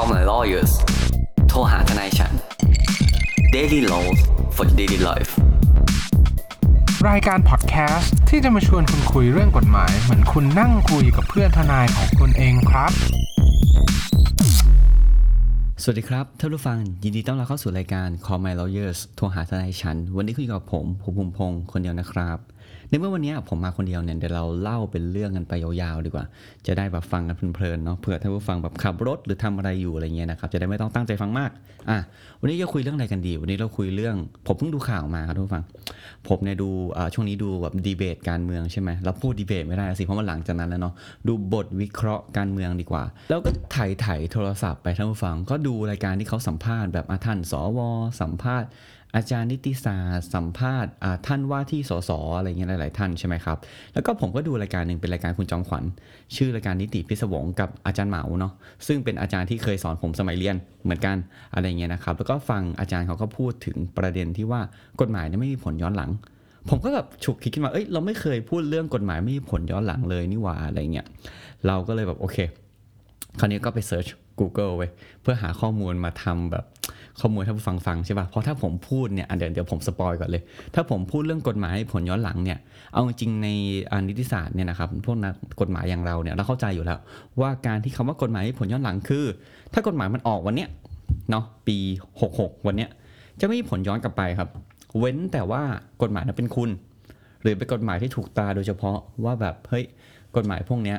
Call my lawyers โทรหาทนายฉัน Daily Laws for daily life รายการพอดแคสต์ที่จะมาชวนคุณคุยเรื่องกฎหมาย เหมือนคุณนั่งคุยกับเพื่อนทนายของคุณเองครับ สวัสดีครับท่านผู้ฟังยินดีต้อนรับเข้าสู่รายการ Call My Lawyers โทรหาทนายฉัน วันนี้คุยกับผมภูมิภูมิพงศ์คนเดียวนะครับ ในเมื่อวันนี้ผมมาคนเดียวเนี่ยเดี๋ยวเราเล่าเป็นเรื่องกันไปยาวๆดีกว่า จะได้แบบฟังกันเพลินๆเนาะเผื่อท่านผู้ฟังแบบขับรถหรือทำอะไรอยู่อะไรเงี้ยนะครับจะได้ไม่ต้องตั้งใจฟังมากอะวันนี้จะคุยเรื่องอะไรกันดี วันนี้เราคุยเรื่อง ผมเพิ่งดูข่าวมาครับท่านผู้ฟัง ผมเนี่ยดูช่วงนี้ดูแบบดีเบตการเมืองใช่ไหมแล้วพูดดีเบตไม่ได้สิเพราะมันหลังจากนั้นแล้วเนาะดูบทวิเคราะห์การเมืองดีกว่า แล้วก็ถ่ายถ่ายโทรศัพท์ไปท่านผู้ฟังก็ดูรายการที่เขาสัมภาษณ์แบบอะท่านสวสัมภาษณ์อาจารย์นิติศาสตร์สัมภาษณ์ท่านว่าที่สสอะไรเงี้ยหลาย ๆ ท่านใช่ไหมครับ แล้วก็ผมก็ดูรายการหนึ่งเป็นรายการคุณจอมขวัญ ชื่อรายการนิติพิศวงกับอาจารย์เหมาเนาะซึ่งเป็นอาจารย์ที่เคยสอนผมสมัยเรียนเหมือนกันอะไรเงี้ยนะครับ แล้วก็ฟังอาจารย์เขาก็พูดถึงประเด็นที่ว่ากฎหมายเนี่ยไม่มีผลย้อนหลัง ผมก็แบบฉุกคิดขึ้นมาเอ้ยเราไม่เคยพูดเรื่องกฎหมายไม่มีผลย้อนหลังเลยนี่หว่าอะไรเงี้ยเราก็เลยแบบโอเค คราวนี้ก็ไป search Google ไว้เพื่อหาข้อมูลมาทำแบบ ข้อมูลให้ผู้ฟังฟังใช่ป่ะเพราะถ้าผมพูดเนี่ยเดี๋ยวเดี๋ยวผม spoil ก่อนเลย ถ้าผมพูดเรื่องกฎหมายผลย้อนหลังเนี่ยเอาจริงในอนิติศาสตร์เนี่ยนะครับพวกนักกฎหมายอย่างเราเนี่ยเราเข้าใจอยู่แล้ว ว่าการที่คำว่ากฎหมายผลย้อนหลังคือ ถ้ากฎหมายมันออกวันเนี้ยเนาะปี 66 วันเนี้ยจะไม่มีผลย้อนกลับไปครับ เว้นแต่ว่ากฎหมายนั้นเป็นคุณ หรือเป็นกฎหมายที่ถูกตาโดยเฉพาะว่าแบบเฮ้ยกฎหมายพวกเนี้ย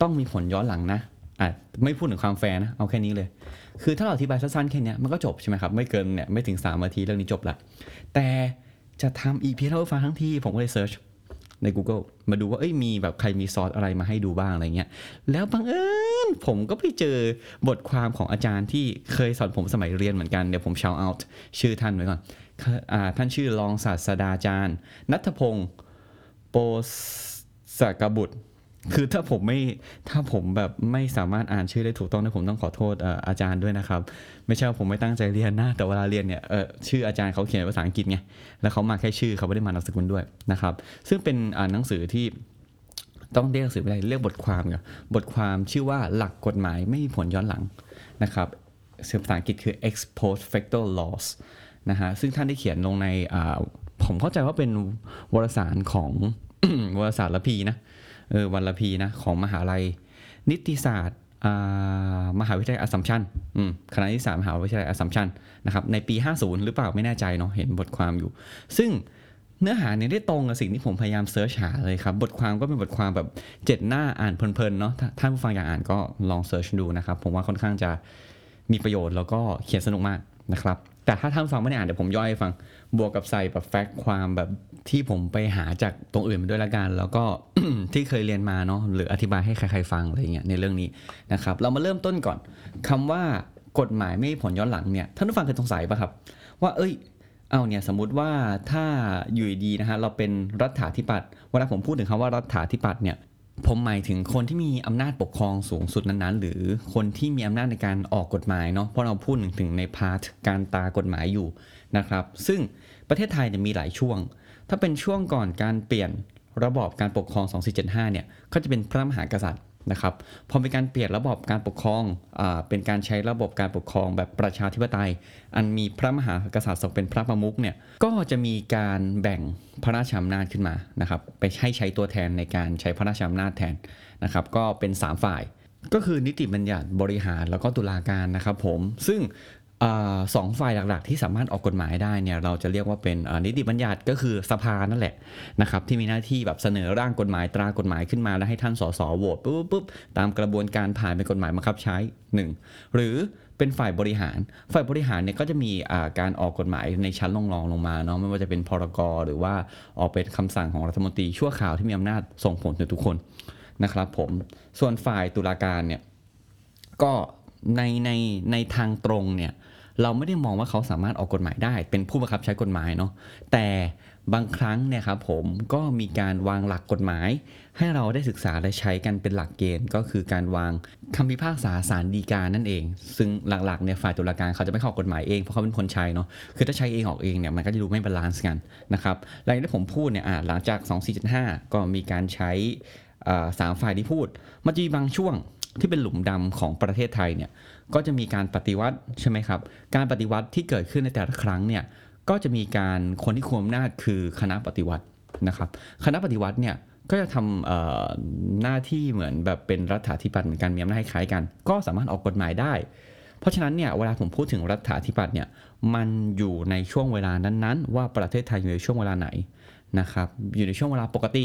ต้องมีผลย้อนหลังนะ อะไม่พูดถึงความแฟร์นะ เอาแค่นี้เลย คือถ้าเราอธิบายสั้นๆแค่นี้มันก็จบใช่ไหมครับ ไม่เกินเนี่ยไม่ถึง3นาทีเรื่องนี้จบละ แต่จะทำ EP เท่าฟังทั้งทีผมก็เลย search ใน Google มาดูว่าเอ้ยมีแบบใครมีซอสอะไรมาให้ดูบ้างอะไรเงี้ย แล้วบังเอิญผมก็ไปเจอบทความของอาจารย์ที่เคยสอนผมสมัยเรียนเหมือนกัน เดี๋ยวผม shout out ชื่อท่านไว้ก่อนอท่านชื่อรองศาสตราจารย์ นัทพงศ์โปสกบุตร คือถ้าผมไม่ถ้าผมแบบไม่สามารถอ่านชื่อได้ถูกต้องนี่ยผมต้องขอโทษออาจารย์ด้วยนะครับ ไม่ใช่ว่าผมไม่ตั้งใจเรียนนะแต่เวลาเรียนเนี่ยเออชื่ออาจารย์เขาเขียนภาษาอังกฤษไงแล้วเขามาแค่ชื่อเขาไม่ได้มานามสกุลด้วยนะครับ ซึ่งเป็นอ่าหนังสือที่ต้องเรียกหนังสืออะไรเรียกบทความกับบทความชื่อว่าหลักกฎหมายไม่มีผลย้อนหลังนะครับภาษาอังกฤษคือ ex post facto laws นะฮะซึ่งท่านได้เขียนลงในผมเข้าใจว่าเป็นวารสารของวารสารละพีนะ เออวันละพีนะของมหาลัย นิติศาสตร์มหาวิทยาลัยอัสสัมชัญคณะนิติศาสตร์มหาวิทยาลัยอัสสัมชัญนะครับในปี 50 หรือเปล่าไม่แน่ใจเนาะเห็นบทความอยู่ ซึ่งเนื้อหาเนี่ยได้ตรงกับสิ่งที่ผมพยายาม search หาเลยครับ บทความก็เป็นบทความแบบเจ็ดหน้าอ่านเพลินๆเนาะถ้าท่านผู้ฟังอยากอ่านก็ลอง search ดูนะครับ ผมว่าค่อนข้างจะมีประโยชน์แล้วก็เขียนสนุกมากนะครับ แต่ถ้าท่านฟังไม่ได้อ่านเดี๋ยวผมย่อยให้ฟัง บวกกับใส่แบบ fact ความแบบที่ผมไปหาจากตรงอื่นมาด้วยละกัน แล้วก็ที่เคยเรียนมาเนาะหรืออธิบายให้ใครๆฟังอะไรเงี้ยในเรื่องนี้นะครับ เรามาเริ่มต้นก่อนคำว่ากฎหมายไม่ผลย้อนหลังเนี่ยท่านผู้ฟังเคยสงสัยปะครับ ว่าเอ้ยเอาเนี่ยสมมุติว่าถ้าอยู่ดีๆนะฮะเราเป็นรัฐาธิปัตย์เวลาผมพูดถึงคำว่ารัฐาธิปัตย์เนี่ยผมหมายถึงคนที่มีอำนาจปกครองสูงสุดนั้นๆ หรือคนที่มีอำนาจในการออกกฎหมายเนาะเพราะเราพูดถึงในพาร์ทการตากฎหมายอยู่ นะครับ ซึ่งประเทศไทยเนี่ยมีหลายช่วง ถ้าเป็นช่วงก่อนการเปลี่ยนระบอบการปกครอง 2475 เนี่ย ก็จะเป็นพระมหากษัตริย์นะครับ พอเป็นการเปลี่ยนระบอบการปกครองอ่าเป็นการใช้ระบบการปกครองแบบประชาธิปไตย อันมีพระมหากษัตริย์ทรงเป็นพระประมุขเนี่ย ก็จะมีการแบ่งพระราชอำนาจขึ้นมา นะครับ ไปให้ใช้ตัวแทนในการใช้พระราชอำนาจแทนนะครับ ก็เป็น 3 ฝ่าย ก็คือนิติบัญญัติบริหารแล้วก็ตุลาการนะครับผม ซึ่ง สองฝ่ายหลักๆ ที่สามารถออกกฎหมายได้เนี่ยเราจะเรียกว่าเป็นนิติบัญญัติก็คือสภานั่นแหละนะครับที่มีหน้าที่แบบเสนอร่างกฎหมายตรากฎหมายขึ้นมาแล้วให้ท่านสสโหวตปุ๊บปุ๊บตามกระบวนการผ่านเป็นกฎหมายบังคับใช้หนึ่งหรือเป็นฝ่ายบริหาร ฝ่ายบริหารเนี่ยก็จะมีอ่าการออกกฎหมายในชั้นรองๆลงมาเนาะไม่ว่าจะเป็นพรกรหรือว่าออกเป็นคำสั่งของรัฐมนตรีชั่วคราวที่มีอำนาจส่งผลถึงทุกคนนะครับผมส่วนฝ่ายตุลาการเนี่ยก็ในในในทางตรงเนี่ย เราไม่ได้มองว่าเขาสามารถออกกฎหมายได้ เป็นผู้บังคับใช้กฎหมายเนาะแต่บางครั้งเนี่ยครับผมก็มีการวางหลักกฎหมาย ให้เราได้ศึกษาและใช้กันเป็นหลักเกณฑ์ ก็คือการวางคำพิพากษาศาลฎีกานั่นเอง ซึ่งหลักๆเนี่ยฝ่ายตุลาการเขาจะไม่เข้ากฎหมายเองเพราะเขาเป็นคนใช้เนาะคือถ้าใช้เองออกเองเนี่ยมันก็จะดูไม่ balance กันนะครับและอย่างที่ผมพูดเนี่ยหลังจาก 2475 ก็มีการใช้สามฝ่ายที่พูดมันจะมีบางช่วงที่เป็นหลุมดำของประเทศไทยเนี่ย ก็จะมีการปฏิวัติใช่ไหมครับ การปฏิวัติที่เกิดขึ้นในแต่ละครั้งเนี่ยก็จะมีการคนที่คุมอำนาจคือคณะปฏิวัตินะครับ คณะปฏิวัติเนี่ยก็จะทำหน้าที่เหมือนแบบเป็นรัฐาธิปัตย์เหมือนกันมีอำนาจคล้ายกัน ก็สามารถออกกฎหมายได้ เพราะฉะนั้นเนี่ยเวลาผมพูดถึงรัฐาธิปัตย์เนี่ยมันอยู่ในช่วงเวลานั้นๆ ว่าประเทศไทยอยู่ในช่วงเวลาไหนนะครับอยู่ในช่วงเวลาปกติ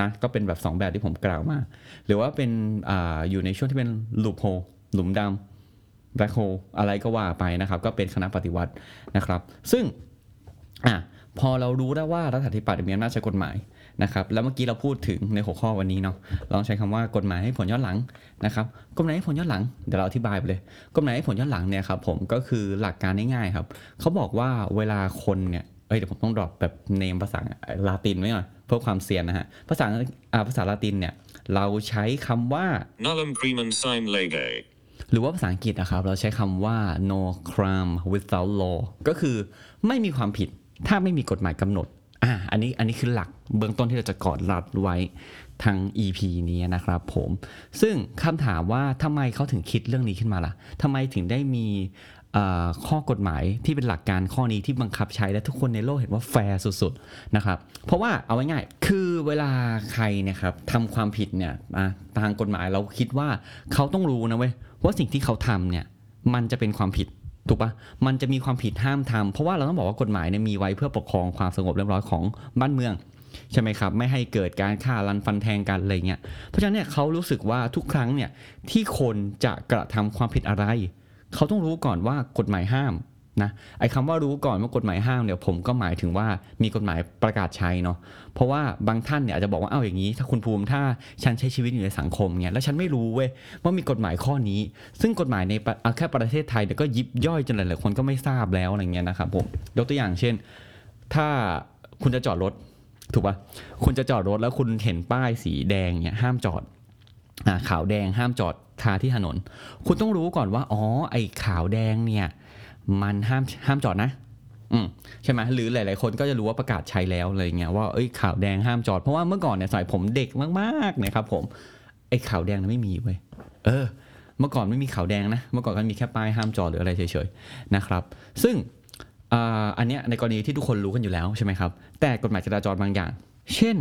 นะก็เป็นแบบ 2 แบบที่ผมกล่าวมา หรือว่าเป็นออยู่ในช่วงที่เป็นลูปโฮ หลุมดำแบล็คโฮอะไรก็ว่าไปนะครับ ก็เป็นคณะปฏิวัตินะครับ ซึ่งอะพอเรารู้แล้วว่ารัฐาธิปัตย์มีอำนาจใช้กฎหมายนะครับ แล้วเมื่อกี้เราพูดถึงในหัวข้อวันนี้เนาะลองใช้คำว่ากฎหมายให้ผลย้อนหลังนะครับกฎหมายให้ผลย้อนหลังเดี๋ยวเราอธิบายไปเลยกฎหมายให้ผลย้อนหลังเนี่ยครับผมก็คือหลักการง่ายๆครับเขาบอกว่าเวลาคนเนี่ยเอ้ยเดี๋ยวผมต้องดรอปแบบเนมภาษาลาตินไว้หน่อยเพื่อความเซียนนะฮะภาษาอ่าภาษาลาตินเนี่ยเราใช้คำว่า Nullum primum sine lege. หรือว่าภาษาอังกฤษนะครับ เราใช้คำว่า no crime without law ก็คือไม่มีความผิดถ้าไม่มีกฎหมายกำหนดอ่าอันนี้อันนี้คือหลักเบื้องต้นที่เราจะกอดรัดไว้ทาง EP นี้นะครับผม ซึ่งคำถามว่าทำไมเขาถึงคิดเรื่องนี้ขึ้นมาล่ะทำไมถึงได้มี ข้อกฎหมายที่เป็นหลักการข้อนี้ที่บังคับใช้และทุกคนในโลกเห็นว่าแฟร์สุดๆนะครับ เพราะว่าเอาไว้ง่ายคือเวลาใครเนะครับทำความผิดเนี่ยทางกฎหมายเราคิดว่าเขาต้องรู้นะเว้ยว่าสิ่งที่เขาทำเนี่ยมันจะเป็นความผิดถูกปะมันจะมีความผิดห้ามทำเพราะว่าเราต้องบอกว่ากฎหมายเนี่ยมีไว้เพื่อปกครองความสงบเรียบร้อยของบ้านเมืองใช่ไหมครับ ไม่ให้เกิดการฆ่ารันฟันแทงกันอะไรเงี้ยเพราะฉะนั้นเนี่ยเขารู้สึกว่าทุกครั้งเนี่ยที่คนจะกระทำความผิดอะไร เขาต้องรู้ก่อนว่ากฎหมายห้ามนะไอ้คำว่ารู้ก่อนว่ากฎหมายห้ามเนี่ยผมก็หมายถึงว่ามีกฎหมายประกาศใช้เนาะเพราะว่าบางท่านเนี่ยอาจจะบอกว่าเอ้าอย่างนี้ ถ้าคุณภูมิถ้าฉันใช้ชีวิตอยู่ในสังคมเนี่ยแล้วฉันไม่รู้เว้ยว่ามีกฎหมายข้อนี้ ซึ่งกฎหมายในแค่ประเทศไทยเนี่ยก็ยิบย่อยจนหลายๆคนก็ไม่ทราบแล้วอะไรเงี้ยนะครับผมยกตัวอย่างเช่น ถ้าคุณจะจอดรถถูกปะคุณจะจอดรถแล้วคุณเห็นป้ายสีแดงเนี่ยห้ามจอด ขาวแดงห้ามจอดคาที่ถนน คุณต้องรู้ก่อนว่าอ๋อไอ้ขาวแดงเนี่ยมันห้ามห้ามจอดนะอืมใช่ไหมหรือหลาย ๆ คนก็จะรู้ว่าประกาศใช้แล้วอะไรเงี้ยว่าเอ้ยขาวแดงห้ามจอดเพราะว่าเมื่อก่อนเนี่ยสมัยผมเด็กมากๆนี่ยครับผมไอ้ขาวแดงนั้นไม่มีเว้ยเออ เมื่อก่อนไม่มีขาวแดงนะ เมื่อก่อนก็มีแค่ป้ายห้ามจอดหรืออะไรเฉย ๆ นะครับ ซึ่งอ่าอันเนี้ยในกรณีที่ทุกคนรู้กันอยู่แล้วใช่ไหมครับแต่กฎหมายจราจรบางอย่าง เช่น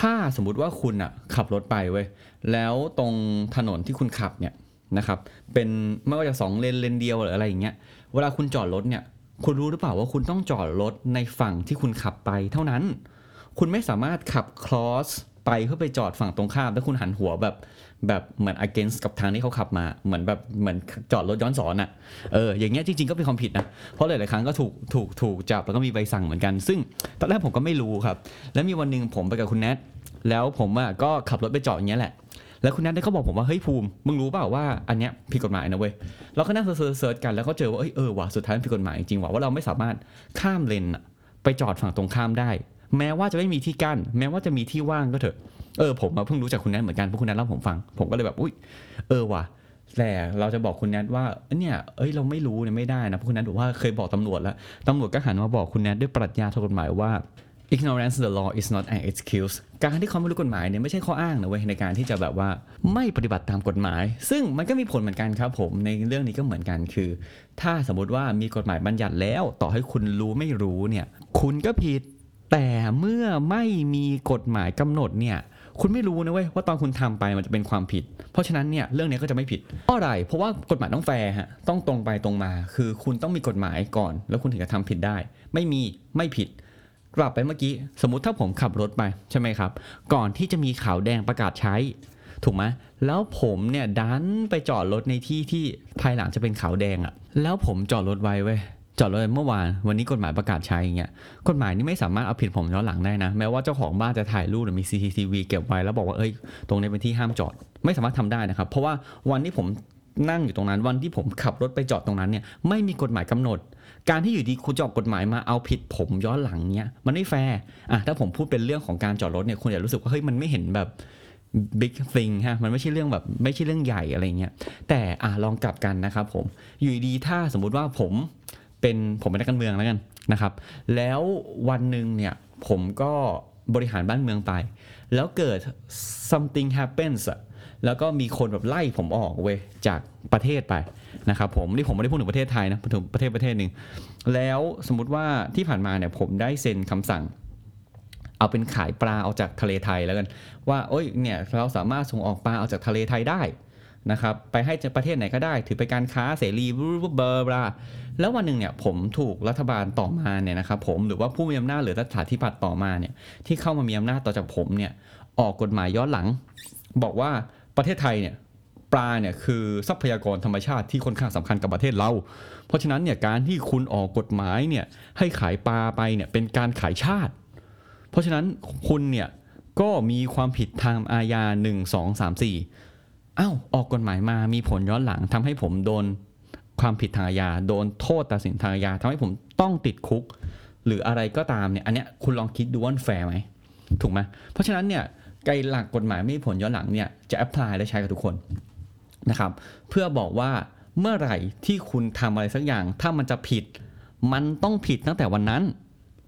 ถ้าสมมุติว่าคุณอะขับรถไปเว้ยแล้วตรงถนนที่คุณขับเนี่ยนะครับเป็นไม่ว่าจะสองเลนเลนเดียวหรืออะไรอย่างเงี้ยเวลาคุณจอดรถเนี่ยคุณรู้หรือเปล่าว่าคุณต้องจอดรถในฝั่งที่คุณขับไปเท่านั้น คุณไม่สามารถขับคลอสไปเพื่อไปจอดฝั่งตรงข้ามแล้วคุณหันหัวแบบ แบบเหมือน against กับทางที่เขาขับมาเหมือนแบบเหมือนจอดรถย้อนสอนอะ่ะเอออย่างเงี้ยจริงๆก็เป็นความผิดนะเพราะหลายๆครั้งก็ถูกถูกถูกจับแล้วก็มีใบสั่งเหมือนกัน ซึ่งตอนแรกผมก็ไม่รู้ครับ แล้วมีวันหนึ่งผมไปกับคุณแนทแล้วผมอะก็ขับรถไปจอดอย่างเงี้ยแหละแล้วคุณแนทได้เขาบอกผมว่าเฮ้ยภูมิมึงรู้เปล่าว่าอันเนี้ยผิดกฎหมายนะเว้ยเราก็นั่งเซิร์ชกันแล้วก็เจอว่าเอ้ยเออว่ะสุดท้ายมันผิดกฎหมายจริงว่ะว่าเราไม่สามารถข้ามเลนอะไปจอดฝั่งตรงข้ามได้ แม้ว่าจะไม่มีที่กั้นแม้ว่าจะมีที่ว่างก็เถอะเออผมมาเพิ่งรู้จากคุณแนทเหมือนกันเพราะคุณแนทเล่าผมฟัง ผมก็เลยแบบอุ้ยเออว่ะแต่เราจะบอกคุณแนทว่าเนี่ยเอ้ยเราไม่รู้เนี่ยไม่ได้นะเพราะคุณแนทบอกว่าเคยบอกตำรวจแล้วตำรวจก็หันมาบอกคุณแนทด้วยปรัชญาทางกฎหมายว่า ignorance the law is not an excuse การที่เขาไม่รู้กฎหมายเนี่ยไม่ใช่ข้ออ้างนะเว้ยในการที่จะแบบว่าไม่ปฏิบัติตามกฎหมาย ซึ่งมันก็มีผลเหมือนกันครับผมในเรื่องนี้ก็เหมือนกันคือ ถ้าสมมติว่ามีกฎหมายบัญญัติแล้ว ต่อให้คุณรู้ไม่รู้เนี่ย คุณก็ผิด แต่เมื่อไม่มีกฎหมายกำหนดเนี่ยคุณไม่รู้นะเว้ยว่าตอนคุณทำไปมันจะเป็นความผิด เพราะฉะนั้นเนี่ยเรื่องนี้ก็จะไม่ผิดเพราะอะไร เพราะว่ากฎหมายต้องแฟร์ฮะต้องตรงไปตรงมา คือคุณต้องมีกฎหมายก่อน แล้วคุณถึงจะทำผิดได้ ไม่มีไม่ผิด กลับไปเมื่อกี้สมมติถ้าผมขับรถไปใช่ไหมครับ ก่อนที่จะมีขาวแดงประกาศใช้ ถูกไหมแล้วผมเนี่ยดันไปจอดรถในที่ที่ภายหลังจะเป็นขาวแดงอะ่ะแล้วผมจอดรถไว้เว้ย จอดรถเมื่อวานวันนี้กฎหมายประกาศใช้อย่างเงี้ยกฎหมายนี่ไม่สามารถเอาผิดผมย้อนหลังได้นะ แม้ว่าเจ้าของบ้านจะถ่ายรูปหรือมี CCTV เก็บไว้แล้วบอกว่าเอ้ยตรงนี้เป็นที่ห้ามจอด ไม่สามารถทำได้นะครับ เพราะว่าวันที่ผมนั่งอยู่ตรงนั้น วันที่ผมขับรถไปจอดตรงนั้นเนี่ยไม่มีกฎหมายกำหนด การที่อยู่ดีคุณจออกกฎหมายมาเอาผิดผมย้อนหลังเนี้ยมันไม่แฟร์อะถ้าผมพูดเป็นเรื่องของการจอดรถเนี่ยคุณจะรู้สึกว่าเฮ้ยมันไม่เห็นแบบ big thing ฮะมันไม่ใช่เรื่องแบบไม่ใช่เรื่องใหญ่อะไรเงี้ยแต่อะลองกลับกันนะครับผมอยู่ดีถ้าสมมุติว่าผม เป็นผมเป็นนักการเมืองแล้วกันนะครับ แล้ววันหนึ่งเนี่ยผมก็บริหารบ้านเมืองไป แล้วเกิด something happens แล้วก็มีคนแบบไล่ผมออกเว้ยจากประเทศไปนะครับผมนี่ผมไม่ได้พูดถึงประเทศไทยนะพูดถึงประเทศประเทศหนึ่งแล้วสมมุติว่าที่ผ่านมาเนี่ยผมได้เซ็นคำสั่ง เอาเป็นขายปลาออกจากทะเลไทยแล้วกันว่าโอ้ยเนี่ยเราสามารถส่งออกปลาออกจากทะเลไทยได้ นะครับไปให้ประเทศไหนก็ได้ถือเป็นการค้าเสรีบลาบลาบลาแล้ววันหนึ่งเนี่ยผมถูกรัฐบาลต่อมาเนี่ยนะครับผมหรือว่าผู้มีอำนาจหรือรัฐาธิปัตย์ต่อมาเนี่ยที่เข้ามามีอำนาจต่อจากผมเนี่ยออกกฎหมายย้อนหลัง บอกว่าประเทศไทยเนี่ยปลาเนี่ยคือทรัพยากรธรรมชาติที่ค่อนข้างสำคัญกับประเทศเรา เพราะฉะนั้นเนี่ยการที่คุณออกกฎหมายเนี่ยให้ขายปลาไปเนี่ยเป็นการขายชาติ เพราะฉะนั้นคุณเนี่ยก็มีความผิดทางอาญา 1 2 3 4 อ้าวออกกฎหมายมามีผลย้อนหลังทำให้ผมโดนความผิดทางอาญาโดนโทษตัดสินทางอาญาทำให้ผมต้องติดคุก หรืออะไรก็ตามเนี่ยอันเนี้ยคุณลองคิดดูว่าแฟร์ไหมถูกไหมเพราะฉะนั้นเนี่ยไอ้หลักกฎหมายไม่มีผลย้อนหลังเนี่ยจะ apply และใช้กับทุกคนนะครับ เพื่อบอกว่าเมื่อไหร่ที่คุณทำอะไรสักอย่าง ถ้ามันจะผิด มันต้องผิดตั้งแต่วันนั้น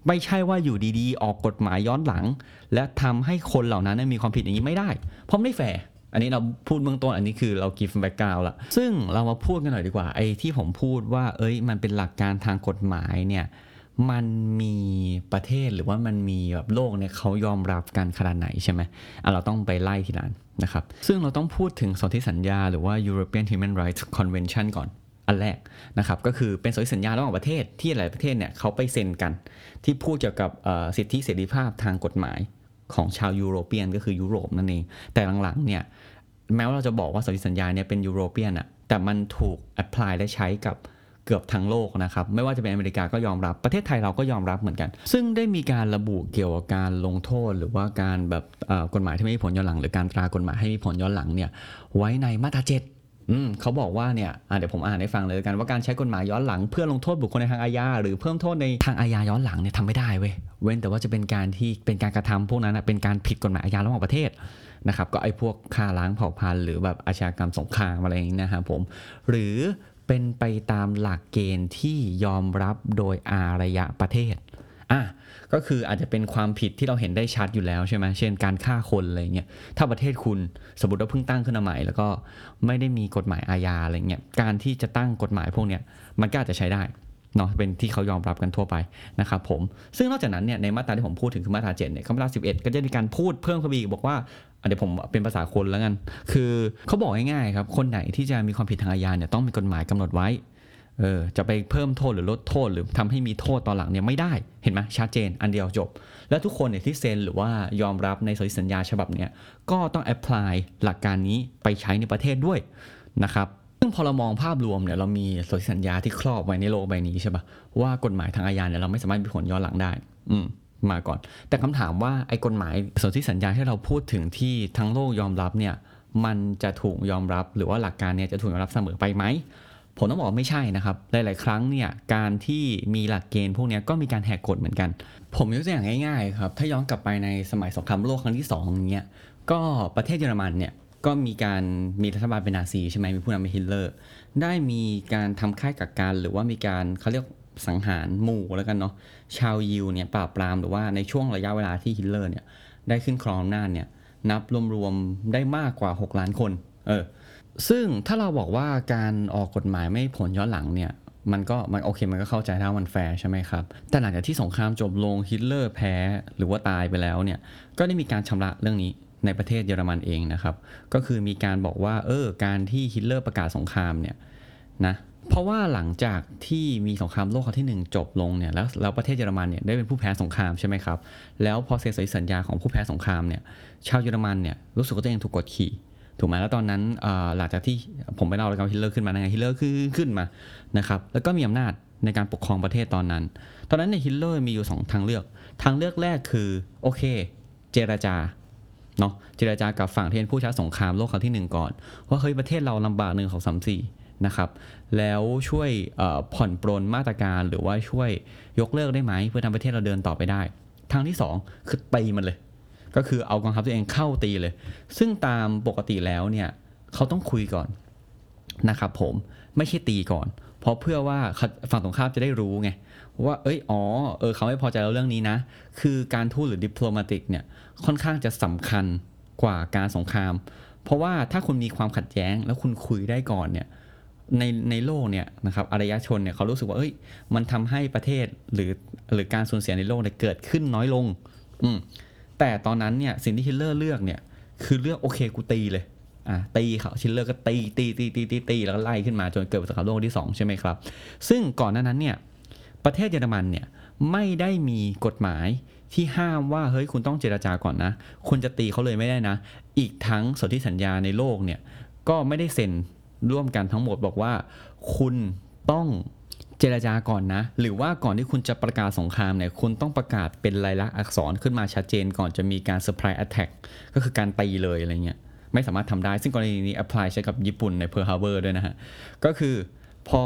ไม่ใช่ว่าอยู่ดีๆ ออกกฎหมายย้อนหลัง และทำให้คนเหล่านั้นมีความผิดอย่างนี้ไม่ได้ เพราะไม่แฟร์ อันนี้เราพูดเบื้องต้นอันนี้คือเรา give background ละซึ่งเรามาพูดกันหน่อยดีกว่าไอ้ที่ผมพูดว่า เอ้ยมันเป็นหลักการทางกฎหมายเนี่ยมันมีประเทศหรือว่ามันมีแบบโลกเนี่ยเขายอมรับกันขนาดไหนใช่ไหมอะเราต้องไปไล่ทีละนะครับ ซึ่งเราต้องพูดถึงสนธิสัญญาหรือว่า European Human Rights Convention ก่อนอันแรกนะครับก็คือเป็นสนธิสัญญาระหว่างประเทศที่หลายประเทศเนี่ยเขาไปเซ็นกัน ที่พูดเกี่ยวกับสิทธิเสรีภาพทางกฎหมายของชาวยุโรเปียนก็คือยุโรปนั่นเอง แต่หลังๆเนี่ย แม้ว่าเราจะบอกว่าสนธิสัญญาเนี่ยเป็นยุโรเปียนอะแต่มันถูกแอพพลายและใช้กับเกือบทั้งโลกนะครับ ไม่ว่าจะเป็นอเมริกาก็ยอมรับ ประเทศไทยเราก็ยอมรับเหมือนกัน ซึ่งได้มีการระบุเกี่ยวกับการลงโทษ หรือว่าการแบบกฎหมายที่ไม่มีผลย้อนหลัง หรือการตรากฎหมายให้มีผลย้อนหลังเนี่ยไว้ในมาตราเจ็ด อืมเขาบอกว่าเนี่ยเดี๋ยวผมอ่านให้ฟังเลยกันว่าการใช้กฎหมายย้อนหลังเพื่อลงโทษบุคคลในทางอาญาหรือเพิ่มโทษในทางอาญาย้อนหลังเนี่ยทำไม่ได้เว้ยเว้นแต่ว่าจะเป็นการที่เป็นการกระทำพวกนั้นเป็นการผิดกฎหมายอาญาระหว่างประเทศนะครับก็ไอ้พวกฆ่าล้างเผ่าพันธุ์หรือแบบอาชญากรรมสงครามอะไรอย่างนี้นะครับผมหรือเป็นไปตามหลักเกณฑ์ที่ยอมรับโดยอารยะประเทศ อะก็คืออาจจะเป็นความผิดที่เราเห็นได้ชัดอยู่แล้วใช่ไหมเช่นการฆ่าคนอะไรเงี้ยถ้าประเทศคุณสมมติว่าเพิ่งตั้งขึ้นมาใหม่ แล้วก็ไม่ได้มีกฎหมายอาญาอะไรเงี้ยการที่จะตั้งกฎหมายพวกเนี้ยมันก็อาจจะใช้ได้เนาะเป็นที่เขายอมรับกันทั่วไปนะครับผม ซึ่งนอกจากนั้นเนี่ยในมาตราที่ผมพูดถึงคือมาตราเจ็ดเนี่ยมาตราสิบเอ็ดก็จะมีการพูดเพิ่มเข้าไปอีกบอกว่าเดี๋ยวผมเป็นภาษาคนแล้วกัน คือเขาบอกง่ายๆครับคนไหนที่จะมีความผิดทางอาญาเนี่ยต้องมีกฎหมายกำหนดไว้ เออจะไปเพิ่มโทษหรือลดโทษหรือทำให้มีโทษตอนหลังเนี่ยไม่ได้เห็นไหมชัดเจนอันเดียวจบ แล้วทุกคนเนี่ยที่เซ็นหรือว่ายอมรับในสสัญญาฉบับเนี้ยก็ต้องแอพพลายหลักการนี้ไปใช้ในประเทศด้วยนะครับซึ่งพอเรามองภาพรวมเนี่ยเรามีสสัญญาที่ครอบไว้ในโลกใบนี้ใช่ปะว่ากฎหมายทางอาญาเนี่ยเราไม่สามารถมีผลย้อนหลังได้ อืมมาก่อน แต่คำถามว่าไอ้กฎหมายสนธิสัญญาที่เราพูดถึงที่ทั้งโลกยอมรับเนี่ยมันจะถูกยอมรับหรือว่าหลักการเนี่ยจะถูกยอมรับเสมอไปไหม ผมต้องบอกไม่ใช่นะครับ หลาย ๆ ครั้งเนี่ยการที่มีหลักเกณฑ์พวกนี้ก็มีการแหกกฎเหมือนกัน ผมยกตัวอย่างง่าย ๆ ครับ ถ้าย้อนกลับไปในสมัยสงครามโลกครั้งที่2อย่างเงี้ยก็ประเทศเยอรมันเนี่ยก็มีการมีรัฐบาลเป็นนาซีใช่ไหมมีผู้นำเป็นฮิตเลอร์ ได้มีการทำค่ายกักกันหรือว่ามีการเขาเรียกสังหารหมู่แล้วกันเนาะชาวยิวเนี่ยปราบปรามหรือว่าในช่วงระยะเวลาที่ฮิตเลอร์เนี่ยได้ขึ้นครองอำนาจเนี่ยนับรวมๆได้มากกว่า 6 ล้านคน เออ ซึ่งถ้าเราบอกว่าการออกกฎหมายไม่ผลย้อนหลังเนี่ยมันก็มันโอเคมันก็เข้าใจได้มันแฟร์ใช่ไหมครับ แต่หลังจากที่สงครามจบลงฮิตเลอร์แพ้หรือว่าตายไปแล้วเนี่ยก็ได้มีการชำระเรื่องนี้ในประเทศเยอรมันเองนะครับ ก็คือมีการบอกว่าเออการที่ฮิตเลอร์ประกาศสงครามเนี่ยนะเพราะว่าหลังจากที่มีสงครามโลกครั้งที่ 1 จบลงเนี่ยแล้วแล้วประเทศเยอรมันเนี่ยได้เป็นผู้แพ้สงครามใช่ไหมครับแล้วพอเซ็นสัญญาของผู้แพ้สงครามเนี่ยชาวเยอรมันเนี่ยรู้สึกว่าตัวเองถูกกดขี่ ถูกไหมแล้วตอนนั้นหลังจากที่ผมไปเล่าเรื่องฮิตเลอร์ขึ้นมาไงฮิตเลอร์คือขึ้นมานะครับแล้วก็มีอำนาจในการปกครองประเทศตอนนั้น ตอนนั้นในฮิตเลอร์มีอยู่ 2 ทางเลือก ทางเลือกแรกคือโอเค เจรจาเนาะเจรจากับฝั่งที่เป็นผู้ชนะสงครามโลกครั้งที่ 1 ก่อน ว่าเฮ้ยประเทศเราลำบากหนึ่งสองสามสี่นะครับ แล้วช่วยผ่อนปรนมาตรการหรือว่าช่วยยกเลิกได้ไหมเพื่อทำประเทศเราเดินต่อไปได้ ทางที่ 2 คือตีมันเลย ก็คือเอากองทัพตัวเองเข้าตีเลย ซึ่งตามปกติแล้วเนี่ยเขาต้องคุยก่อนนะครับผมไม่ใช่ตีก่อน เพราะเพื่อว่าฝั่งตรงข้ามจะได้รู้ไงว่าเอ้ยอ๋อเออเขาไม่พอใจเราเรื่องนี้นะ คือการทูตหรือดิปโลมาติกเนี่ยค่อนข้างจะสำคัญกว่าการสงคราม เพราะว่าถ้าคุณมีความขัดแย้งแล้วคุณคุยได้ก่อนเนี่ยในในโลกเนี่ยนะครับอารยชนเนี่ยเขารู้สึกว่าเอ้ย มันทำให้ประเทศหรือหรือการสูญเสียในโลกเนี่ยเกิดขึ้นน้อยลง อืม แต่ตอนนั้นเนี่ยสิ่งที่ฮิตเลอร์เลือกเนี่ยคือเลือกโอเคกูตีเลยอะตีเขาฮิตเลอร์ก็ตีตีตีตีตีตีแล้วก็ไล่ขึ้นมาจนเกิดสงครามโลกที่สองใช่ไหมครับ ซึ่งก่อนหน้านั้นเนี่ยประเทศเยอรมันเนี่ยไม่ได้มีกฎหมายที่ห้ามว่าเฮ้ยคุณต้องเจรจาก่อนนะ คุณจะตีเขาเลยไม่ได้นะ อีกทั้งสนธิสัญญาในโลกเนี่ยก็ไม่ได้เซ็นร่วมกันทั้งหมดบอกว่า คุณต้อง เจรจาก่อนนะ หรือว่าก่อนที่คุณจะประกาศสงครามเนี่ยคุณต้องประกาศเป็นลายลักษณ์อักษรขึ้นมาชัดเจนก่อนจะมีการ surprise attack ก็คือการตีเลยอะไรเงี้ยไม่สามารถทำได้ ซึ่งกรณีนี้ apply ใช้กับญี่ปุ่นใน Pearl Harbor ด้วยนะฮะ ก็คือพอ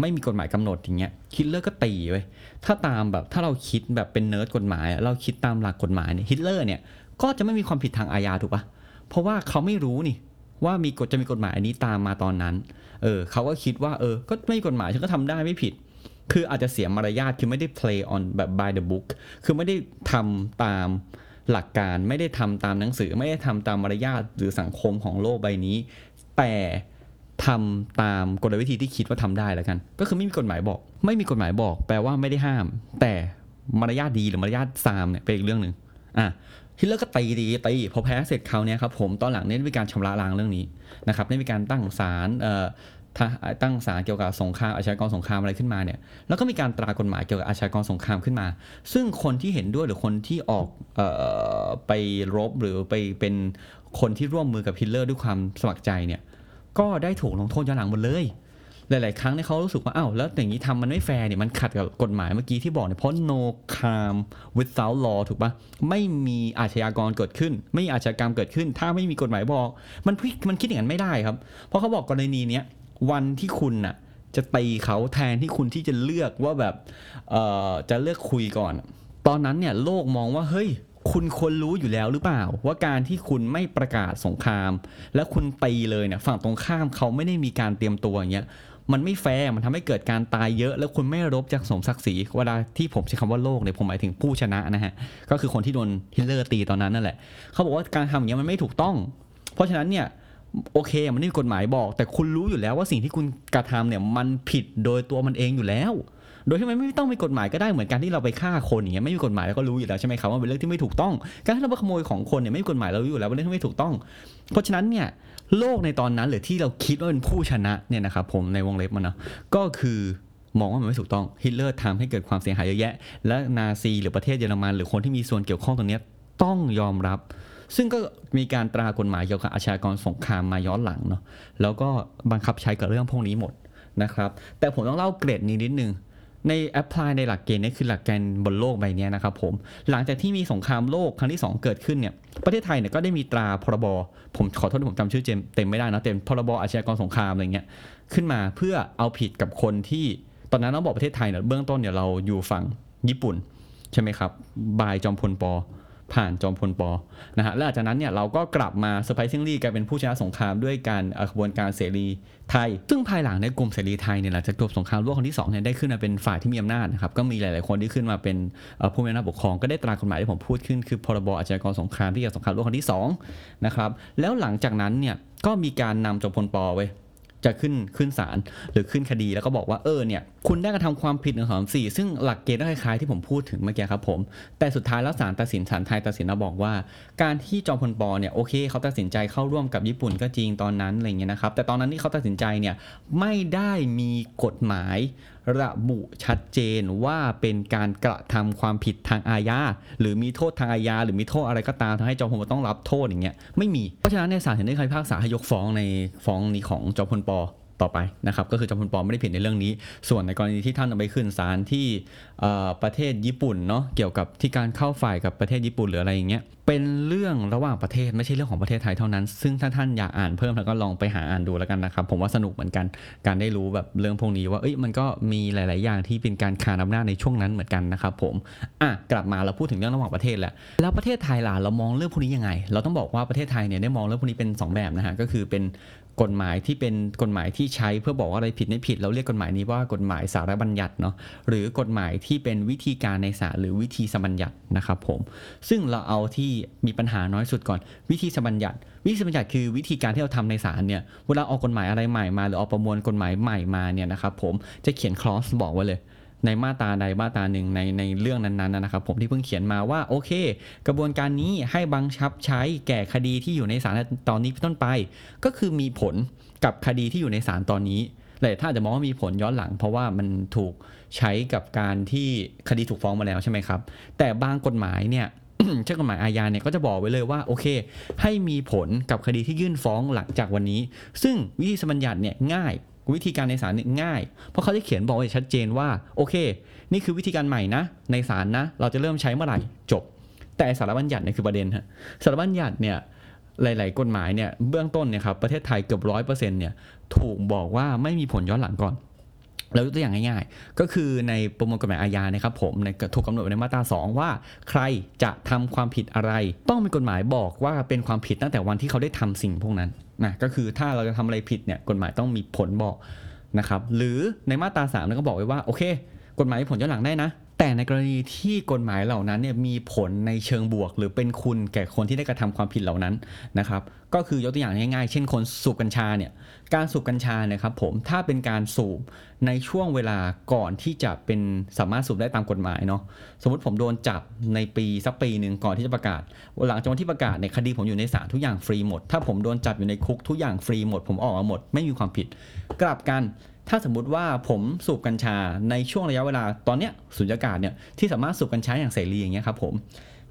ไม่มีกฎหมายกำหนดอย่างเงี้ยฮิตเลอร์ก็ตีเว้ยถ้าตามแบบถ้าเราคิดแบบเป็นเนิร์ดกฎหมาย เราคิดตามหลักกฎหมายเนี่ยฮิตเลอร์เนี่ยก็จะไม่มีความผิดทางอาญาถูกปะเพราะว่าเขาไม่รู้นี่ว่ามีกฎจะมีกฎหมายอันนี้ตามมาตอนนั้น เออเขาก็คิดว่าเออ ก็ไม่มีกฎหมายฉันก็ทำได้ไม่ผิด คืออาจจะเสียมารยาทคือไม่ได้ play on แบบ by the book คือไม่ได้ทำตามหลักการไม่ได้ทำตามหนังสือ ไม่ได้ทำตามมารยาทหรือสังคมของโลกใบนี้ แต่ทำตามกลวิธีที่คิดว่าทำได้แล้วกัน ก็คือไม่มีกฎหมายบอก ไม่มีกฎหมายบอก แปลว่าไม่ได้ห้าม แต่มารยาทดีหรือมารยาทซามเนี่ยเป็นอีกเรื่องหนึ่งอะ ฮิตเลอร์ก็ตีตีตีพอแพ้เสร็จคราวเนี้ยครับผมตอนหลังเนี่ยมีการชำระล้างเรื่องนี้นะครับได้มีการตั้งศาลตั้งศาลเกี่ยวกับสงครามอาชญากรสงครามอะไรขึ้นมาเนี่ยแล้วก็มีการตรากฎหมายเกี่ยวกับอาชญากรสงครามขึ้นมา ซึ่งคนที่เห็นด้วยหรือคนที่ออกออไปรบหรือไปเป็นคนที่ร่วมมือกับฮิตเลอร์ด้วยความสมัครใจเนี่ยก็ได้ถูกลงโทษย้อนหลังหมดเลย หลาย ๆ ครั้งเนี่ยเขารู้สึกว่าอ้าวแล้วอย่างนี้ทำมันไม่แฟร์เนี่ยมันขัดกับกฎหมายเมื่อกี้ที่บอกเนี่ยเพราะ no crime without law ถูกปะไม่มีอาชญากรเกิดขึ้น ไม่มีอาชญากรรมเกิดขึ้น ถ้าไม่มีกฎหมายบอกมันมันคิดอย่างนั้นไม่ได้ครับ เพราะเขาบอกกรณีเนี้ยวันที่คุณน่ะจะตีเขาแทนที่คุณที่จะเลือกว่าแบบเอ่อจะเลือกคุยก่อน ตอนนั้นเนี่ยโลกมองว่าเฮ้ยคุณควรรู้อยู่แล้วหรือเปล่า ว่าการที่คุณไม่ประกาศสงคราม และคุณตีเลยเนี่ยฝั่งตรงข้ามเขาไม่ได้มีการเตรียมตัวอย่างเงี้ย มันไม่แฟร์มันทำให้เกิดการตายเยอะ แล้วคุณไม่รบอย่างสมศักดิ์ศรีเวลาที่ผมใช้คำว่าโลกเนี่ยผมหมายถึงผู้ชนะนะฮะก็คือคนที่โดนฮิตเลอร์ตีตอนนั้นนั่นแหละเขาบอกว่าการทำอย่างเงี้ยมันไม่ถูกต้อง เพราะฉะนั้นเนี่ยโอเคมันไม่มีกฎหมายบอก แต่คุณรู้อยู่แล้วว่าสิ่งที่คุณกระทำเนี่ยมันผิดโดยตัวมันเองอยู่แล้ว โดยที่มันไม่ต้องมีกฎหมายก็ได้เหมือนการที่เราไปฆ่าคนอย่างเงี้ยไม่มีกฎหมายเราก็รู้อยู่แล้วใช่ไหมครับว่าเป็นเรื่องที่ไม่ถูกต้อง การที่เราไปขโมยของคนเนี่ยไม่มีกฎหมายเรารู้อยู่แล้วว่าเป็นเรื่องที่ไม่ถูกต้อง เพราะฉะนั้นเนี่ยโลกในตอนนั้นหรือที่เราคิดว่าเป็นผู้ชนะเนี่ยนะครับผมในวงเล็บมันเนาะก็คือมองว่ามันไม่ถูกต้องฮิตเลอร์ทำให้เกิดความเสียหายเยอะแยะ และนาซีหรือประเทศเยอรมัน หรือคนที่มีส่วนเกี่ยวข้องตรงนี้ต้องยอมรับ ซึ่งก็มีการตรากฎหมายเกี่ยวกับอาชญากรสงครามมาย้อนหลังเนาะแล้วก็บังคับใช้กับเรื่องพวกนี้หมดนะครับ แต่ผมต้องเล่าเกร็ดนี้นิดนึง ใน apply ในหลักเกณฑ์นี้คือหลักเกณฑ์บนโลกใบนี้นะครับผม หลังจากที่มีสงครามโลกครั้งที่ 2 เกิดขึ้นเนี่ย ประเทศไทยเนี่ยก็ได้มีตราพรบ ผมขอโทษที่ผมจำชื่อเจมเต็มไม่ได้นะเต็มพรบอาชญากรสงครามอะไรเงี้ยขึ้นมาเพื่อเอาผิดกับคนที่ตอนนั้นต้องบอกประเทศไทยเนี่ยเบื้องต้นเนี่ยเราอยู่ฝั่งญี่ปุ่นใช่ไหมครับ by จอมพลปอ ผ่านจอมพลปอนะฮะและหลังจากนั้นเนี่ยเราก็กลับมา surprisingly กลายเป็นผู้ชนะสงครามด้วยการเอ่อขบวนการเสรีไทย ซึ่งภายหลังในกลุ่มเสรีไทยเนี่ยหลังจากจบสงครามโลกครั้งที่สองเนี่ยได้ขึ้นมาเป็นฝ่ายที่มีอำนาจนะครับก็มีหลาย ๆ คนที่ขึ้นมาเป็นผู้มีอำนาจปกครองก็ได้ตรากฎหมายที่ผมพูดขึ้นคือพรบอาชญากรสงครามที่เกี่ยวกับสงครามโลกครั้งที่สองนะครับแล้วหลังจากนั้นเนี่ยก็มีการนำจอมพลปอไว้ จะขึ้นขึ้นศาลหรือขึ้นคดีแล้วก็บอกว่าเออเนี่ยคุณได้กระทำความผิดหนึ่งสองสี่ซึ่งหลักเกณฑ์ก็คล้ายๆที่ผมพูดถึงเมื่อกี้ครับผม แต่สุดท้ายแล้วศาลตัดสินศาลไทยตัดสินมาบอกว่า การที่จอมพลปอเนี่ยโอเคเขาตัดสินใจเข้าร่วมกับญี่ปุ่นก็จริงตอนนั้นอะไรเงี้ยนะครับแต่ตอนนั้นที่เขาตัดสินใจเนี่ยไม่ได้มีกฎหมาย ระบุชัดเจนว่าเป็นการกระทำความผิดทางอาญาหรือมีโทษทางอาญาหรือมีโทษอะไรก็ตามทำให้จอมพลต้องรับโทษอย่างเงี้ยไม่มีเพราะฉะนั้นในศาลเห็นได้คำพิพากษาให้ยกฟ้องในฟ้องนี้ของจอมพลป ต่อไปนะครับก็คือจอมพลปอไม่ได้ผิดในเรื่องนี้ ส่วนในกรณีที่ท่านเอาไปขึ้นศาลที่ประเทศญี่ปุ่นเนาะเกี่ยวกับที่การเข้าฝ่ายกับประเทศญี่ปุ่นหรืออะไรอย่างเงี้ยเป็นเรื่องระหว่างประเทศไม่ใช่เรื่องของประเทศไทยเท่านั้น ซึ่งถ้าท่านอยากอ่านเพิ่มแล้วก็ลองไปหาอ่านดูแล้วกันนะครับผมว่าสนุกเหมือนกันการได้รู้แบบเรื่องพวกนี้ว่าเอ้ยมันก็มีหลาย ๆ อย่างที่เป็นการคานอำนาจในช่วงนั้นเหมือนกันนะครับผมอะกลับมาเราพูดถึงเรื่องระหว่างประเทศแหล้วแล้วประเทศไทยล่ะเรามองเรื่องพวกนี้ยังไง เราต้องบอกว่าประเทศไทยเนี่ยได้มองเรื่องพวกนี้เป็นสองแบบนะฮะก็คือเป็น กฎหมายที่เป็นกฎหมายที่ใช้เพื่อบอกว่าอะไรผิดไม่ผิด เราเรียกกฎหมายนี้ว่ากฎหมายสารบัญญัติเนาะหรือกฎหมายที่เป็นวิธีการในศาลหรือวิธีสมัญญัตินะครับผมซึ่งเราเอาที่มีปัญหาน้อยสุดก่อน วิธีสมัญญัติ วิธีสมัญญัติคือวิธีการที่เราทำในศาลเนี่ยเวลาออกกฎหมายอะไรใหม่มา หรือออกประมวลกฎหมายใหม่มาเนี่ยนะครับผมจะเขียนคลอสบอกไว้เลย ในมาตราใดมาตราหนึ่งในในเรื่องนั้นๆนะครับ ผมที่เพิ่งเขียนมาว่าโอเค กระบวนการนี้ให้บังคับใช้แก่คดีที่อยู่ในศาลตอนนี้ต้นไป ก็คือมีผลกับคดีที่อยู่ในศาลตอนนี้แต่ถ้าจจะมองว่ามีผลย้อนหลัง เพราะว่ามันถูกใช้กับการที่คดีถูกฟ้องมาแล้วใช่ไหมครับ แต่บางกฎหมายเนี่ยเช่นกฎหมายอาญาเนี่ยก็จะบอกไว้เลยว่าโอเค ให้มีผลกับคดีที่ยื่นฟ้องหลังจากวันนี้ ซึ่งวิธีสมัญญัติเนี่ยง่าย วิธีการในศาลง่าย เพราะเขาจะเขียนบอกไว้ชัดเจนว่า โอเค นี่คือวิธีการใหม่นะ ในศาลนะ เราจะเริ่มใช้เมื่อไหร่จบ แต่สารบัญญัติเนี่ยคือประเด็นฮะสารบัญญัติเนี่ยหลาย ๆ กฎหมายเนี่ยเบื้องต้นเนี่ยครับประเทศไทยเกือบร้อยเปอร์เซ็นต์เนี่ยถูกบอกว่าไม่มีผลย้อนหลังก่อน แล้วยกตัวอย่างง่ายๆ ก็คือในประมวลกฎหมายอาญานะครับผมในถูกกำหนดในมาตรา 2 ว่า ใครจะทำความผิดอะไร ต้องมีกฎหมายบอกว่าเป็นความผิดตั้งแต่วันที่เขาได้ทำสิ่งพวกนั้นนะก็คือถ้าเราจะทำอะไรผิดเนี่ยกฎหมายต้องมีผลบอกนะครับหรือในมาตรา3เนี่ยก็บอกไว้ว่าโอเค กฎหมายมีผลย้อนหลังได้นะ แต่ในกรณีที่กฎหมายเหล่านั้นเนี่ยมีผลในเชิงบวก หรือเป็นคุณแก่คนที่ได้กระทำความผิดเหล่านั้นนะครับ ก็คือยกตัวอย่างง่ายๆ เช่นคนสูบกัญชาเนี่ย การสูบกัญชาเนี่ยครับผมถ้าเป็นการสูบในช่วงเวลาก่อนที่จะเป็นสามารถสูบได้ตามกฎหมายเนาะสมมติผมโดนจับในปีสักปีหนึ่งก่อนที่จะประกาศ หลังจากวันที่ประกาศเนี่ยคดีผมอยู่ในศาลทุกอย่างฟรีหมด ถ้าผมโดนจับอยู่ในคุกทุกอย่างฟรีหมด ผมออกมาหมด ไม่มีความผิด กลับกัน ถ้าสมมุติว่าผมสูบกัญชาในช่วงระยะเวลาตอนเนี้ยสุญญากาศเนี่ยที่สามารถสูบกัญชาอย่างเสรีอย่างเงี้ยครับผม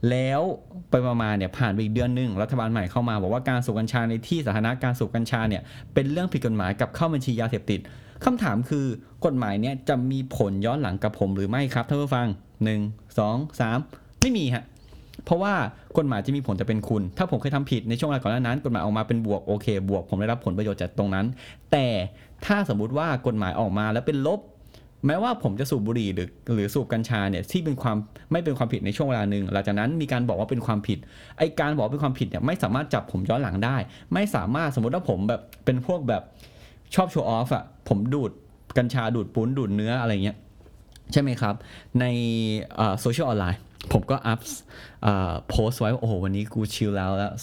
แล้วไปมาเนี่ยผ่านไปอีกเดือนหนึ่งรัฐบาลใหม่เข้ามาบอกว่าการสูบกัญชาในที่สาธารณะการสูบกัญชาเนี่ยเป็นเรื่องผิดกฎหมายกับเข้าบัญชียาเสพติดคำถามคือกฎหมายเนี่ยจะมีผลย้อนหลังกับผมหรือไม่ครับท่านผู้ฟัง 1 2 3 ไม่มีฮะ เพราะว่ากฎหมายจะมีผลจะเป็นคุณ ถ้าผมเคยทำผิดในช่วงเวลาก่อนหน้านั้นกฎหมายออกมาเป็นบวกโอเค บวกผมได้รับผลประโยชน์จากตรงนั้น แต่ถ้าสมมุติว่ากฎหมายออกมาแล้วเป็นลบ แม้ว่าผมจะสูบบุหรี่หรือหรือสูบกัญชาเนี่ยที่เป็นความไม่เป็นความผิดในช่วงเวลาหนึ่งหลังจากนั้นมีการบอกว่าเป็นความผิดไอการบอกเป็นความผิดเนี่ยไม่สามารถจับผมย้อนหลังได้ ไม่สามารถสมมติว่าผมแบบเป็นพวกแบบชอบโชว์ออฟอะผมดูดกัญชาดูดปุ้นดูดเนื้ออะไรเงี้ยใช่ไหมครับ ในโซเชียลออนไลน์ ผมก็อัพโพสไว้ว่าโอ้โหวันนี้กูชิลแล้วแล้ว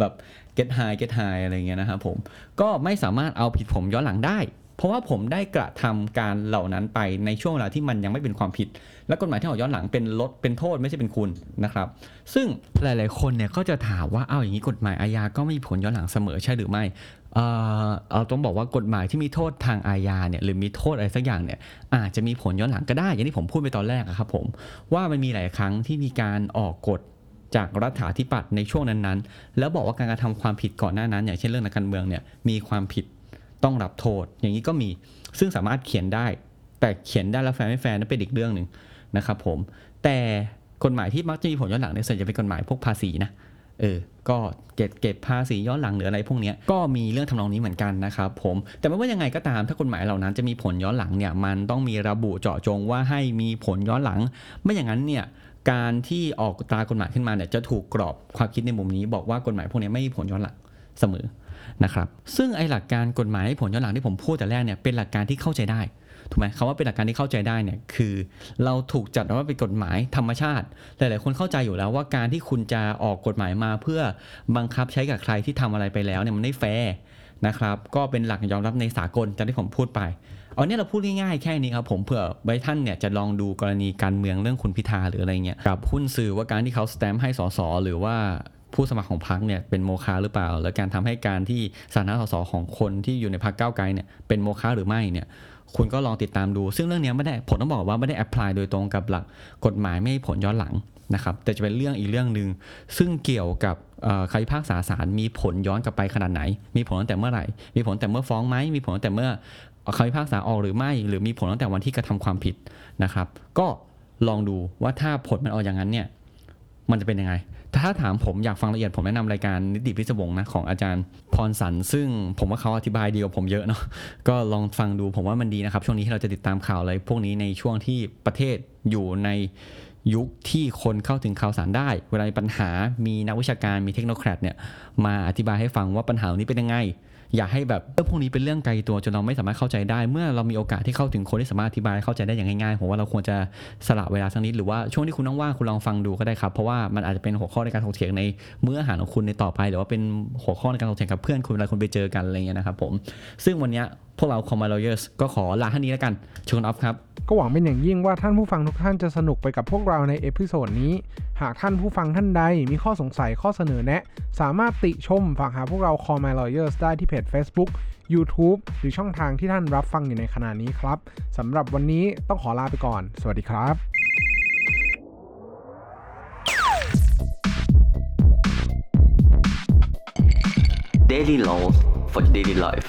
แบบ get high get high อะไรเงี้ยนะครับผมก็ไม่สามารถเอาผิดผมย้อนหลังได้ เพราะว่าผมได้กระทำการเหล่านั้นไปในช่วงเวลาที่มันยังไม่เป็นความผิด และกฎหมายที่ออกย้อนหลังเป็นลดเป็นโทษไม่ใช่เป็นคุณนะครับ ซึ่งหลาย ๆ คนเนี่ยก็จะถามว่าเอาอย่างนี้กฎหมายอาญาก็ไม่มีผลย้อนหลังเสมอใช่หรือไม่ เออเราต้องบอกว่ากฎหมายที่มีโทษทางอาญาเนี่ยหรือมีโทษอะไรสักอย่างเนี่ยอาจจะมีผลย้อนหลังก็ได้ อย่างที่ผมพูดไปตอนแรกอะครับผมว่ามันมีหลายครั้งที่มีการออกกฎจากรัฐาธิปัตย์ในช่วงนั้นๆ แล้วบอกว่าการกระทำความผิดก่อนหน้านั้น อย่างเช่นเรื่องนัการเมืองเนี่ยมีความผิดต้องรับโทษ อย่างนี้ก็มีซึ่งสามารถเขียนได้ แต่เขียนได้แล้วแฟร์ไม่แฟร์นั่นเป็นอีกเรื่องหนึ่งนะครับผมแต่กฎหมายที่มักจะมีผลย้อนหลังเนี่ยส่วนใหญ่เป็นกฎหมายพวกภาษีนะ เออก็เก็บเก็บภาษีย้อนหลังหรืออะไรพวกนี้ก็มีเรื่องทำนองนี้เหมือนกันนะครับผมแต่ไม่ว่ายังไงก็ตามถ้ากฎหมายเหล่านั้นจะมีผลย้อนหลังเนี่ยมันต้องมีระบุเจาะจงว่าให้มีผลย้อนหลัง ไม่อย่างนั้นเนี่ยการที่ออกตรากฎหมายขึ้นมาเนี่ยจะถูกกรอบความคิดในมุมนี้ บอกว่ากฎหมายพวกนี้ไม่มีผลย้อนหลังเสมอนะครับซึ่งไอหลักการกฎหมายให้ผลย้อนหลังที่ผมพูดแต่แรกเนี่ยเป็นหลักการที่เข้าใจได้ ถูกไหมคำว่าเป็นหลักการที่เข้าใจได้เนี่ยคือ เราถูกจัดว่าเป็นกฎหมายธรรมชาติหลายๆคนเข้าใจอยู่แล้วว่าการที่คุณจะออกกฎหมายมาเพื่อบังคับใช้กับใครที่ทำอะไรไปแล้วเนี่ยมันไม่แฟร์นะครับ ก็เป็นหลักยอมรับในสากลจากที่ผมพูดไปเอาเนี่ยเราพูดง่ายๆแค่นี้ครับผมเผื่อไว้ท่านเนี่ยจะลองดูกรณีการเมืองเรื่องคุณพิธาหรืออะไรเงี้ยกับหุ้นสื่อว่าการที่เขาสแตมป์ให้สสหรือว่าผู้สมัครของพรรคเนี่ยเป็นโมฆะหรือเปล่า แล้วการทำให้การที่สถานะสสของคนที่อยู่ในพรรคก้าวไกลเนี่ยเป็นโมฆะหรือไม่เนี่ย คุณก็ลองติดตามดู ซึ่งเรื่องนี้ไม่ได้ผมต้องบอกว่าไม่ได้แอพพลายโดยตรงกับหลักกฎหมายไม่ให้ผลย้อนหลังนะครับแต่จะเป็นเรื่องอีกเรื่องหนึ่งซึ่งเกี่ยวกับเอ่อคำพิพากษาศาลมีผลย้อนกลับไปขนาดไหน มีผลตั้งแต่เมื่อไหร่ มีผลตั้งแต่เมื่อฟ้องไหมมีผลตั้งแต่เมื่อคำพิพากษาออกหรือไม่ หรือมีผลตั้งแต่วันที่กระทำความผิดนะครับ ก็ลองดูว่าถ้าผลมันออกอย่างนั้นเนี่ยมันจะเป็นยังไง ถ้าถามผมอยากฟังละเอียดผมแนะนำรายการนิติพิศวงนะของอาจารย์พรสันซึ่งผมว่าเขาอธิบายดีกว่าผมเยอะเนาะก็ลองฟังดูผมว่ามันดีนะครับ ช่วงนี้ที่เราจะติดตามข่าวอะไรพวกนี้ในช่วงที่ประเทศอยู่ในยุคที่คนเข้าถึงข่าวสารได้ เวลามีปัญหามีนักวิชาการมีเทคโนแครดเนี่ยมาอธิบายให้ฟังว่าปัญหานี้เป็นยังไง อย่าให้แบบเรื่องพวกนี้เป็นเรื่องไกลตัวจนเราไม่สามารถเข้าใจได้ เมื่อเรามีโอกาสที่เข้าถึงคนที่สามารถอธิบายเข้าใจได้อย่างง่ายๆผมว่าเราควรจะสละเวลาสักนิดหรือว่าช่วงที่คุณว่างๆคุณลองฟังดูก็ได้ครับ เพราะว่ามันอาจจะเป็นหัวข้อในการถกเถียงในมื้ออาหารของคุณในต่อไป หรือว่าเป็นหัวข้อในการถกเถียงกับเพื่อนคุณเวลาคุณไปเจอกันอะไรเงี้ยนะครับผมซึ่งวันเนี้ย พวกเรา c o m m a Lawyers ก็ขอลาเท่านี้แล้วกัน sign off ครับ ก็หวังเป็นอย่างยิ่งว่าท่านผู้ฟังทุกท่านจะสนุกไปกับพวกเราใน episode นี้ หากท่านผู้ฟังท่านใดมีข้อสงสัยข้อเสนอแนะ สามารถติชมฝากหาพวกเรา Call My Lawyers ได้ที่เพจ Facebook YouTube หรือช่องทางที่ท่านรับฟังอยู่ในขณะนี้ครับสำหรับวันนี้ต้องขอลาไปก่อน สวัสดีครับ Daily Laws for Daily Life